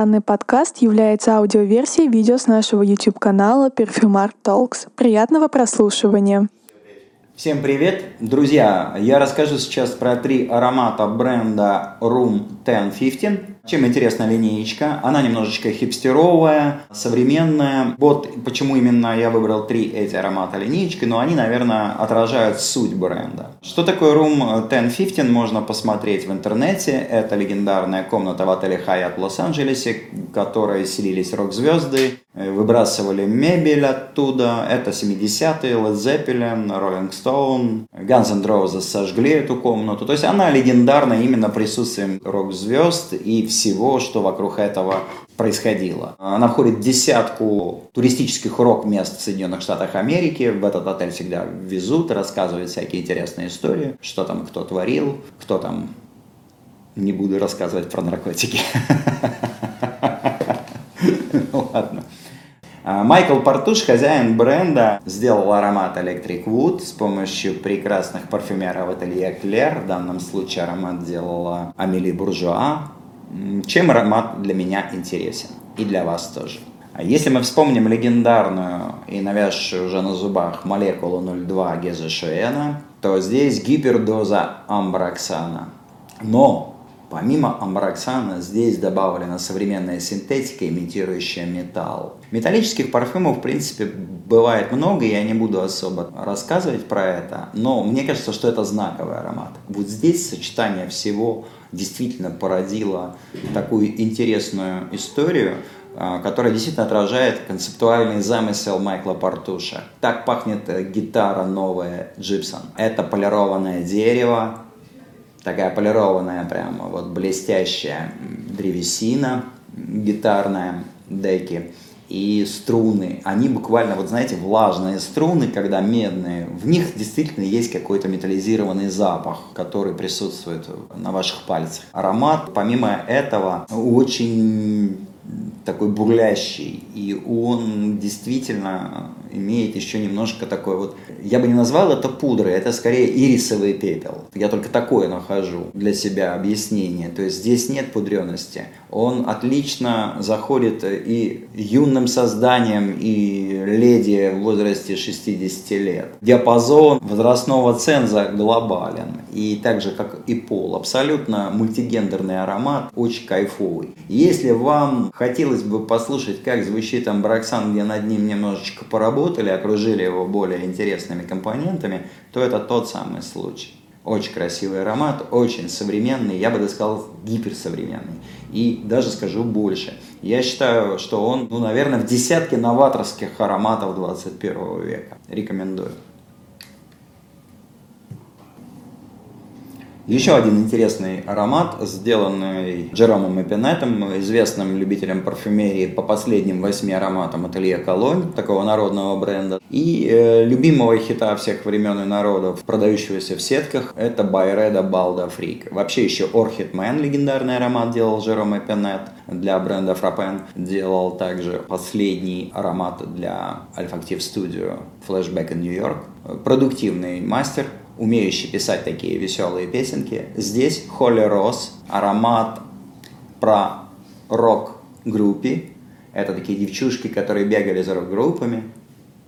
Данный подкаст является аудиоверсией видео с нашего YouTube-канала Perfumart Talks. Приятного прослушивания! Всем привет! Друзья, я расскажу сейчас про три аромата бренда Room 1015. Чем интересна линеечка? Она немножечко хипстеровая, современная. Вот почему именно я выбрал три эти аромата линеечки, но они, наверное, отражают суть бренда. Что такое Room 1015, можно посмотреть в интернете. Это легендарная комната в отеле Hyatt в Лос-Анджелесе, в которой селились рок-звезды, выбрасывали мебель оттуда. Это 70-е, Led Zeppelin, Rolling Stone, Guns N' Roses сожгли эту комнату. То есть она легендарна именно присутствием рок-звезд и всего, что вокруг этого происходило. Она входит в десятку туристических рок-мест в Соединенных Штатах Америки. В этот отель всегда везут, рассказывают всякие интересные истории, что там кто творил, кто там... Не буду рассказывать про наркотики. Ладно. А, Майкл Портуш, хозяин бренда, сделал аромат Electric Wood с помощью прекрасных парфюмеров ателье Клер. В данном случае аромат делала Амели Буржуа. Чем аромат для меня интересен? И для вас тоже. А если мы вспомним легендарную и навязшую уже на зубах молекулу 02 Геза то здесь гипердоза амброксана. Но Помимо амброксана здесь добавлена современная синтетика, имитирующая металл. Металлических парфюмов, в принципе, бывает много, я не буду особо рассказывать про это, но мне кажется, что это знаковый аромат. Вот здесь сочетание всего действительно породило такую интересную историю, а, которая действительно отражает концептуальный замысел Майкла Портуша. Так пахнет э, гитара новая Джипсон. Это полированное дерево, такая полированная прямо, вот блестящая древесина гитарная, деки и струны, они буквально, вот знаете, влажные струны, когда медные, в них действительно есть какой-то металлизированный запах, который присутствует на ваших пальцах. Аромат, помимо этого, очень такой бурлящий, и он действительно имеет еще немножко такой вот, я бы не назвал это пудрой, это скорее ирисовый пепел. Я только такое нахожу для себя объяснение. То есть здесь нет пудренности. Он отлично заходит и юным созданием, и леди в возрасте 60 лет. Диапазон возрастного ценза глобален. И так же, как и пол. Абсолютно мультигендерный аромат, очень кайфовый. Если вам хотелось бы послушать, как звучит амброксан, где над ним немножечко поработать, обработали, окружили его более интересными компонентами, то это тот самый случай. Очень красивый аромат, очень современный, я бы даже сказал гиперсовременный. И даже скажу больше. Я считаю, что он, ну, наверное, в десятке новаторских ароматов 21 века. Рекомендую. Еще один интересный аромат, сделанный Джеромом Эпинетом, известным любителем парфюмерии по последним восьми ароматам ателье Колонь, такого народного бренда. И э, любимого хита всех времен и народов, продающегося в сетках, это Байреда Балда Фрик. Вообще еще Орхид Мэн, легендарный аромат, делал Джером Эпинет для бренда Фрапен. Делал также последний аромат для Alpha Active Studio Flashback in New York. Продуктивный мастер, умеющий писать такие веселые песенки. Здесь Холли Росс, аромат про рок-группе. Это такие девчушки, которые бегали за рок-группами,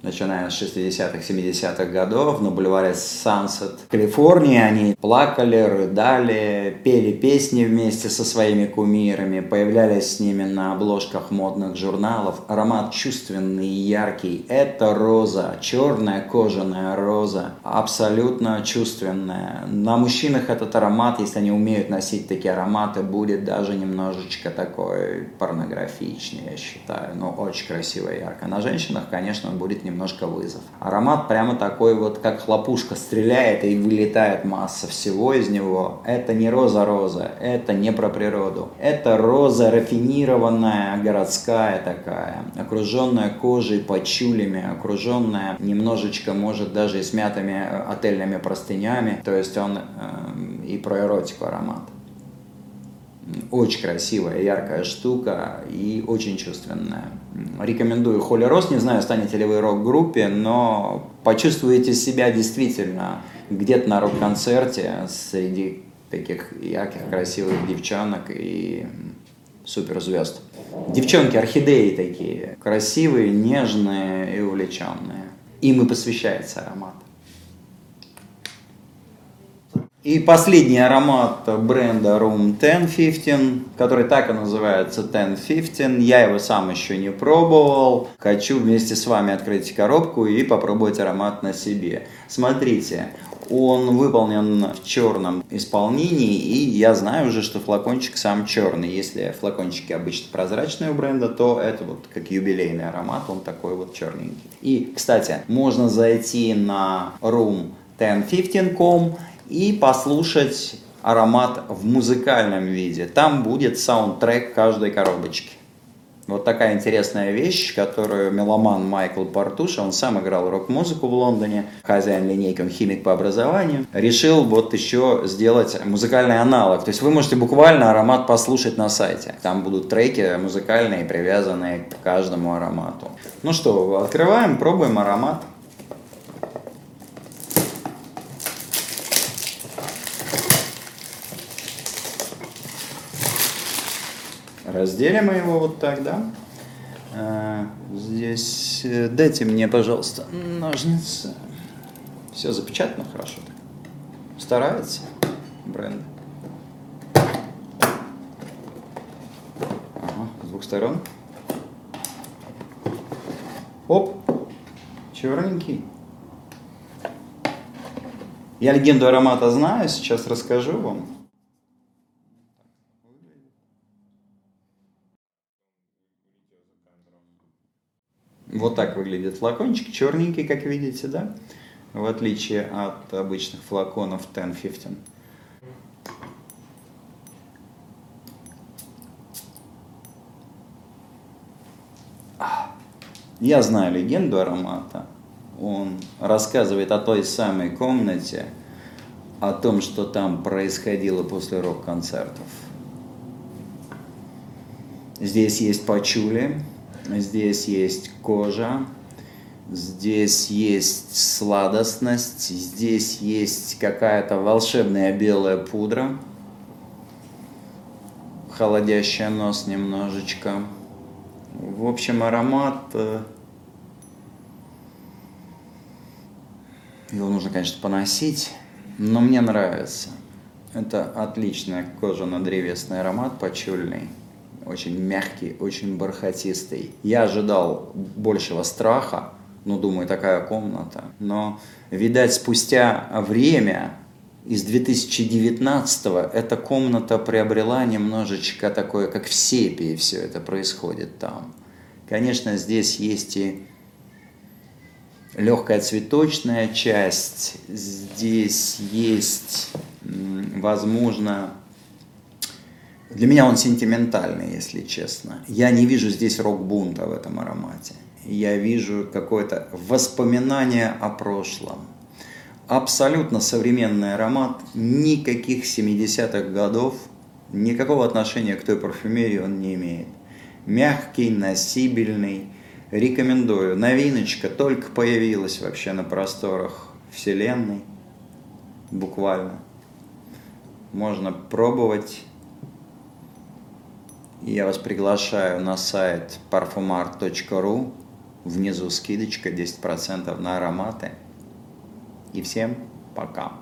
начиная с 60-х, 70-х годов на бульваре Сансет Калифорнии. Они плакали, рыдали, пели песни вместе со своими кумирами, появлялись с ними на обложках модных журналов. Аромат чувственный и яркий. Это роза, черная кожаная роза, абсолютно чувственная. На мужчинах этот аромат, если они умеют носить такие ароматы, будет даже немножечко такой порнографичный, я считаю. Но очень красиво и ярко. На женщинах, конечно, он будет немного немножко вызов. Аромат прямо такой вот, как хлопушка стреляет и вылетает масса всего из него. Это не роза-роза, это не про природу. Это роза рафинированная, городская такая, окруженная кожей, почулями, окруженная немножечко, может, даже и смятыми э, отельными простынями. То есть он э, и про эротику аромат. Очень красивая, яркая штука и очень чувственная. Рекомендую Холли Рос. Не знаю, станете ли вы рок-группе, но почувствуете себя действительно где-то на рок-концерте среди таких ярких, красивых девчонок и суперзвезд. Девчонки, орхидеи такие, красивые, нежные и увлеченные. Им и посвящается аромат. И последний аромат бренда Room 1015, который так и называется 1015. Я его сам еще не пробовал. Хочу вместе с вами открыть коробку и попробовать аромат на себе. Смотрите, он выполнен в черном исполнении, и я знаю уже, что флакончик сам черный. Если флакончики обычно прозрачные у бренда, то это вот как юбилейный аромат, он такой вот черненький. И, кстати, можно зайти на room1015.com и послушать аромат в музыкальном виде. Там будет саундтрек каждой коробочки. Вот такая интересная вещь, которую меломан Майкл Партуш, он сам играл рок-музыку в Лондоне, хозяин линейки, он химик по образованию, решил вот еще сделать музыкальный аналог. То есть вы можете буквально аромат послушать на сайте. Там будут треки музыкальные, привязанные к каждому аромату. Ну что, открываем, пробуем аромат. Разделим его вот так, да? А, здесь э, дайте мне, пожалуйста, ножницы. Все запечатано хорошо. Старается бренд. Ага, с двух сторон. Оп, черненький. Я легенду аромата знаю, сейчас расскажу вам. Вот так выглядит флакончик, черненький, как видите, да? В отличие от обычных флаконов 10-15. Я знаю легенду аромата. Он рассказывает о той самой комнате, о том, что там происходило после рок-концертов. Здесь есть пачули, Здесь есть кожа, здесь есть сладостность, здесь есть какая-то волшебная белая пудра, холодящая нос немножечко. В общем, аромат... Э, его нужно, конечно, поносить, но мне нравится. Это отличная кожано-древесный аромат, почульный очень мягкий, очень бархатистый. Я ожидал большего страха, ну, думаю, такая комната. Но, видать, спустя время, из 2019-го, эта комната приобрела немножечко такое, как в сепии все это происходит там. Конечно, здесь есть и легкая цветочная часть, здесь есть, возможно, для меня он сентиментальный, если честно. Я не вижу здесь рок-бунта в этом аромате. Я вижу какое-то воспоминание о прошлом. Абсолютно современный аромат, никаких 70-х годов, никакого отношения к той парфюмерии он не имеет. Мягкий, носибельный, рекомендую. Новиночка только появилась вообще на просторах вселенной, буквально. Можно пробовать я вас приглашаю на сайт parfumart.ru. Внизу скидочка 10% на ароматы. И всем пока.